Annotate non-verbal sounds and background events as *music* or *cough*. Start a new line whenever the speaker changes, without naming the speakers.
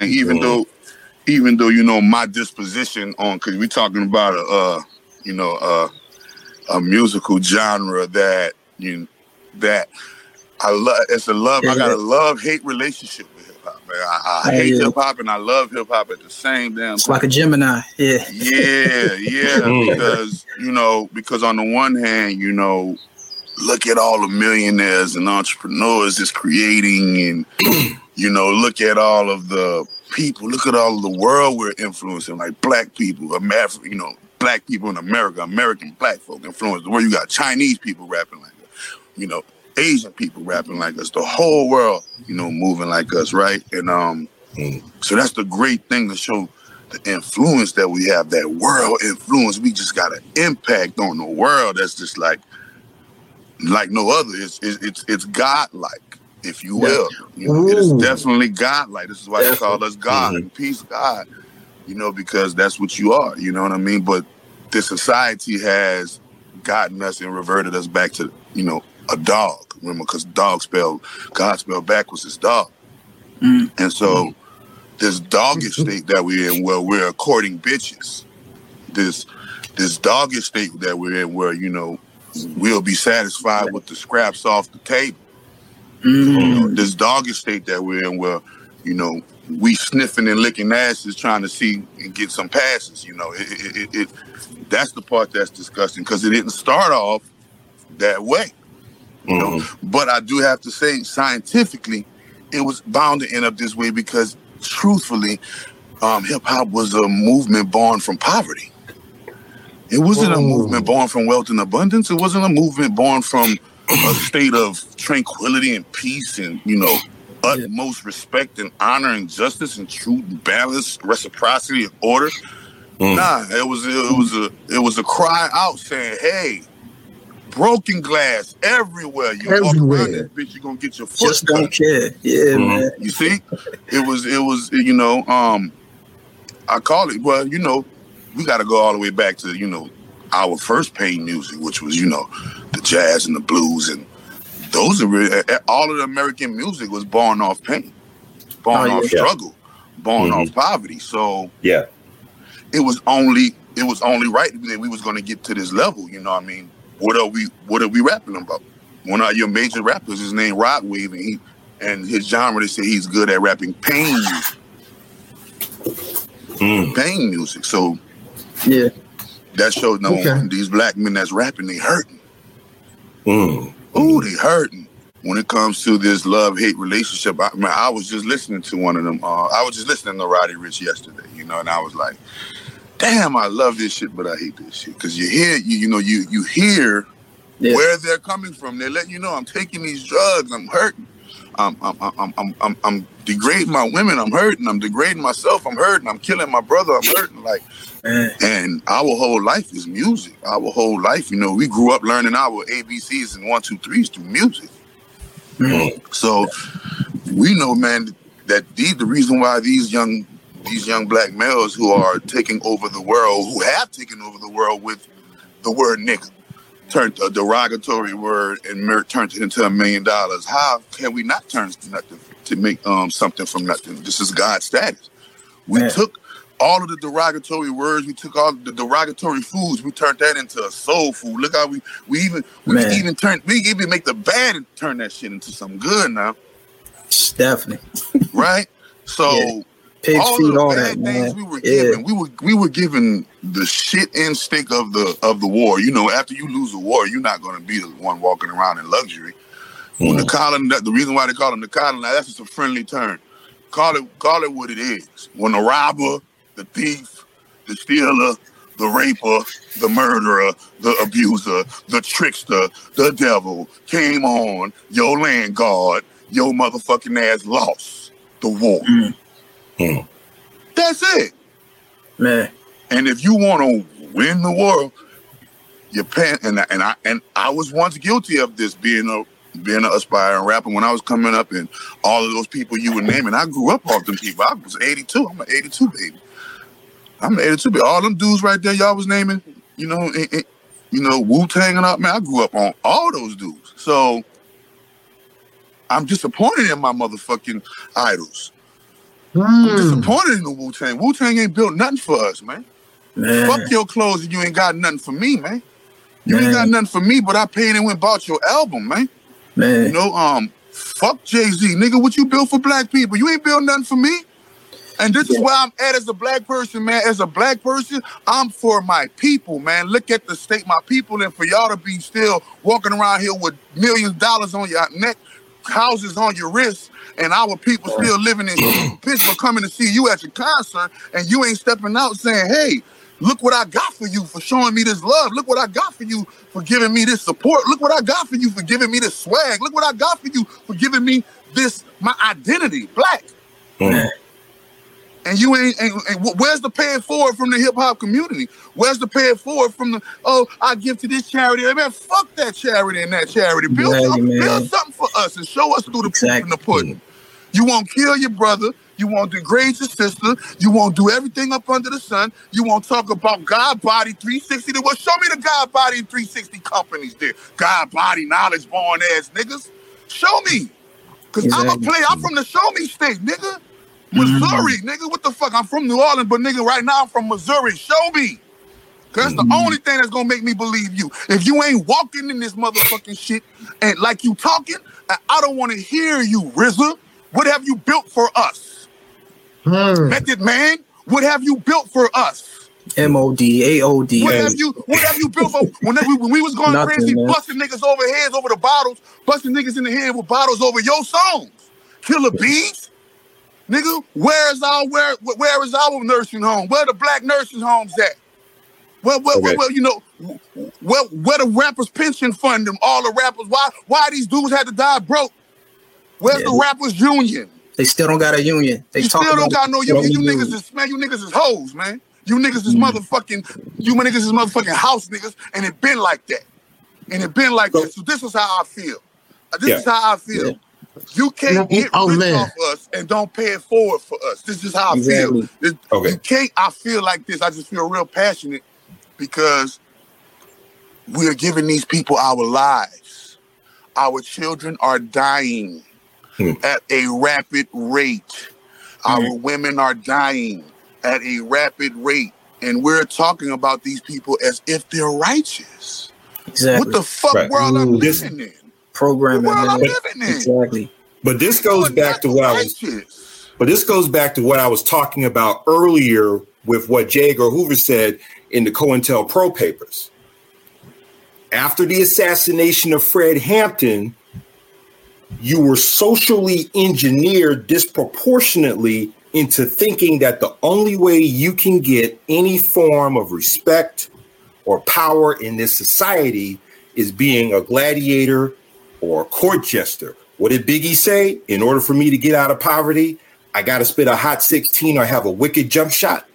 And even though, even though you know my disposition on, because we're talking about a, uh, you know, uh, a musical genre that you that I love. It's a love. Yeah. I got a love hate relationship with hip hop. Man. I, I hate hip hop and I love hip hop at the same damn.
It's time. like a Gemini. Yeah.
Yeah, yeah. *laughs* Mm. because you know, because on the one hand, you know, look at all the millionaires and entrepreneurs is creating and *clears throat* you know look at all of the people look at all of the world we're influencing like black people America, you know black people in america american black folk influence the world you got chinese people rapping like us you know asian people rapping like us the whole world you know moving like us right and um mm. so that's the great thing to show the influence that we have that world influence we just got an impact on the world that's just like like no other. It's it's it's, it's godlike, if you will. You know, it is definitely godlike. This is why they call us God and peace God. You know, because that's what you are. You know what I mean? But this society has gotten us and reverted us back to you know a dog. Remember, because dog spelled God spelled backwards is dog, mm. and so. This doggish *laughs* state that we're in, where we're courting bitches, this this doggish state that we're in, where you know we'll be satisfied with the scraps off the table. Mm-hmm. You know, this doggy state that we're in, where you know we sniffing and licking asses, trying to see and get some passes. You know, it, it, it, it that's the part that's disgusting because it didn't start off that way. You mm-hmm. know, but I do have to say, scientifically, it was bound to end up this way because, truthfully, um, hip hop was a movement born from poverty. It wasn't Whoa. a movement born from wealth and abundance. It wasn't a movement born from a state of tranquility and peace and, you know, utmost respect and honor and justice and truth and balance, reciprocity and order. Mm. Nah, it was it was a it was a cry out saying, "Hey, broken glass everywhere. You everywhere. walk around this bitch, you're gonna get your foot
Just cut. don't care. Yeah, mm man.
You see, it was it was you know um, I call it well you know we got to go all the way back to you know our first pain music, which was you know the jazz and the blues, and those are really, all of the American music was born off pain, born oh, off yeah. struggle, born mm-hmm. off poverty. So
yeah,
it was only it was only right that we was going to get to this level. You know, what I mean, what are we what are we rapping about? One of your major rappers, his name Rod Wave, and he and his genre they say he's good at rapping pain music. Mm. Pain music. So
yeah.
That shows no okay. one. These black men that's rapping, they hurting. Mm. Ooh, they hurting. When it comes to this love hate relationship, I, man, I was just listening to one of them. Uh, I was just listening to Roddy Ricch yesterday, you know, and I was like, "Damn, I love this shit, but I hate this shit." Because you hear, you you know, you you hear yeah. where they're coming from. They're letting you know, I'm taking these drugs, I'm hurting. I'm, I'm, I'm, I'm, I'm, I'm degrading my women. I'm hurting. I'm degrading myself. I'm hurting. I'm killing my brother. I'm hurting. Like, and our whole life is music. Our whole life, you know, we grew up learning our ABCs and one, two, threes through music. Mm. So we know, man, that these the reason why these young these young black males who are taking over the world, who have taken over the world with the word nigga, turned a derogatory word and turned it into a million dollars. How can we not turn nothing to make um, something from nothing? This is God's status. We Man. took all of the derogatory words, we took all the derogatory foods, we turned that into a soul food. Look how we we even we Man. even turn we even make the bad and turn that shit into some good now.
Definitely.
right? So *laughs* yeah. Pigs all feed, all that, man. We were yeah. given, we were we were given the shit instinct of the of the war. You know, after you lose a war, you're not going to be the one walking around in luxury. Mm. When the colony, the reason why they call them the colony, that's just a friendly term. Call it call it what it is. When the robber, the thief, the stealer, the raper, the murderer, the abuser, the trickster, the devil came on your land guard, your motherfucking ass lost the war. Mm. Mm. That's it.
Man.
And if you want to win the world, you pan and I, and I and I was once guilty of this being a being an aspiring rapper when I was coming up and all of those people you were naming. I grew up off them people. I was 82. I'm an 82 baby. I'm an 82 baby. All them dudes right there y'all was naming, you know, and, and, you know, Wu Tang and up, man. I grew up on all those dudes. So I'm disappointed in my motherfucking idols. I'm
Mm.
disappointed in the Wu Tang. Wu Tang ain't built nothing for us, man.
Man.
Fuck your clothes and you ain't got nothing for me, man. You ain't got nothing for me, but I paid and went bought your album, man.
Man.
You know, um, fuck Jay Z, nigga. What you built for black people? You ain't built nothing for me. And this is where I'm at as a black person, man. As a black person, I'm for my people, man. Look at the state my people in. For y'all to be still walking around here with millions of dollars on your neck, houses on your wrist, and our people still living in *clears throat* Pittsburgh coming to see you at your concert, and you ain't stepping out saying, hey, look what I got for you for showing me this love. Look what I got for you for giving me this support. Look what I got for you for giving me this swag. Look what I got for you for giving me this, my identity, black.
Mm.
And you ain't, and, and where's the pay it forward from the hip hop community? Where's the pay it forward from the, oh, I give to this charity. Man, fuck that charity and that charity. Build,
Exactly,
something, build something for us and show us through the proof and the pudding. You won't kill your brother. You won't degrade your sister. You won't do everything up under the sun. You won't talk about God Body 360. Well, show me the God Body 360 companies there. God Body Knowledge Born ass niggas. Show me. Because I'm a
Exactly.
play. I'm from the show me state, nigga. Missouri, nigga. What the fuck? I'm from New Orleans, but nigga, right now I'm from Missouri. Show me. Cause that's the only thing that's gonna make me believe you. If you ain't walking in this motherfucking shit and like you talking, I don't want to hear you, RZA. What have you built for us?
Mm.
Method Man, what have you built for us?
M-O-D, A-O-D.
What have you what have you built for when we, when we was going
Nothing,
crazy,
man.
busting niggas over heads over the bottles, busting niggas in the head with bottles over your songs? Killer bees? Nigga, where is our where where is our nursing home? Where the black nursing homes at? Well, well,
Okay.
well, you know, where where the rappers pension fund them? All the rappers. Why why these dudes had to die broke? Where's
Yeah.
the rappers union?
They still don't got a union. They
still don't
about
got no union. You niggas is man. You niggas is hoes, man. You niggas is
Mm.
motherfucking. You niggas is motherfucking house niggas, and it been like that, and it been like
So-
that. So this is how I feel. Uh, This
Yeah.
is how I feel.
Yeah.
You can't
No,
get
oh,
rich
man.
off us and don't pay it forward for us. This is how I
Exactly.
feel. This-
Okay.
You can't. I feel like this. I just feel real passionate because we are giving these people our lives. Our children are dying
Hmm.
at a rapid rate. Our women are dying at a rapid rate. And we're talking about these people as if they're righteous.
Exactly.
What the fuck
Right.
world I'm
Ooh,
living in?
Programming,
What world I'm in?
Exactly.
But this goes
We're
back to
not
what I was. But this goes back to what I was talking about earlier with what J. Edgar Hoover said in the COINTELPRO papers. After the assassination of Fred Hampton, you were socially engineered disproportionately into thinking that the only way you can get any form of respect or power in this society is being a gladiator or court jester. What did Biggie say? In order for me to get out of poverty, I got to spit a hot 16 or have a wicked jump shot.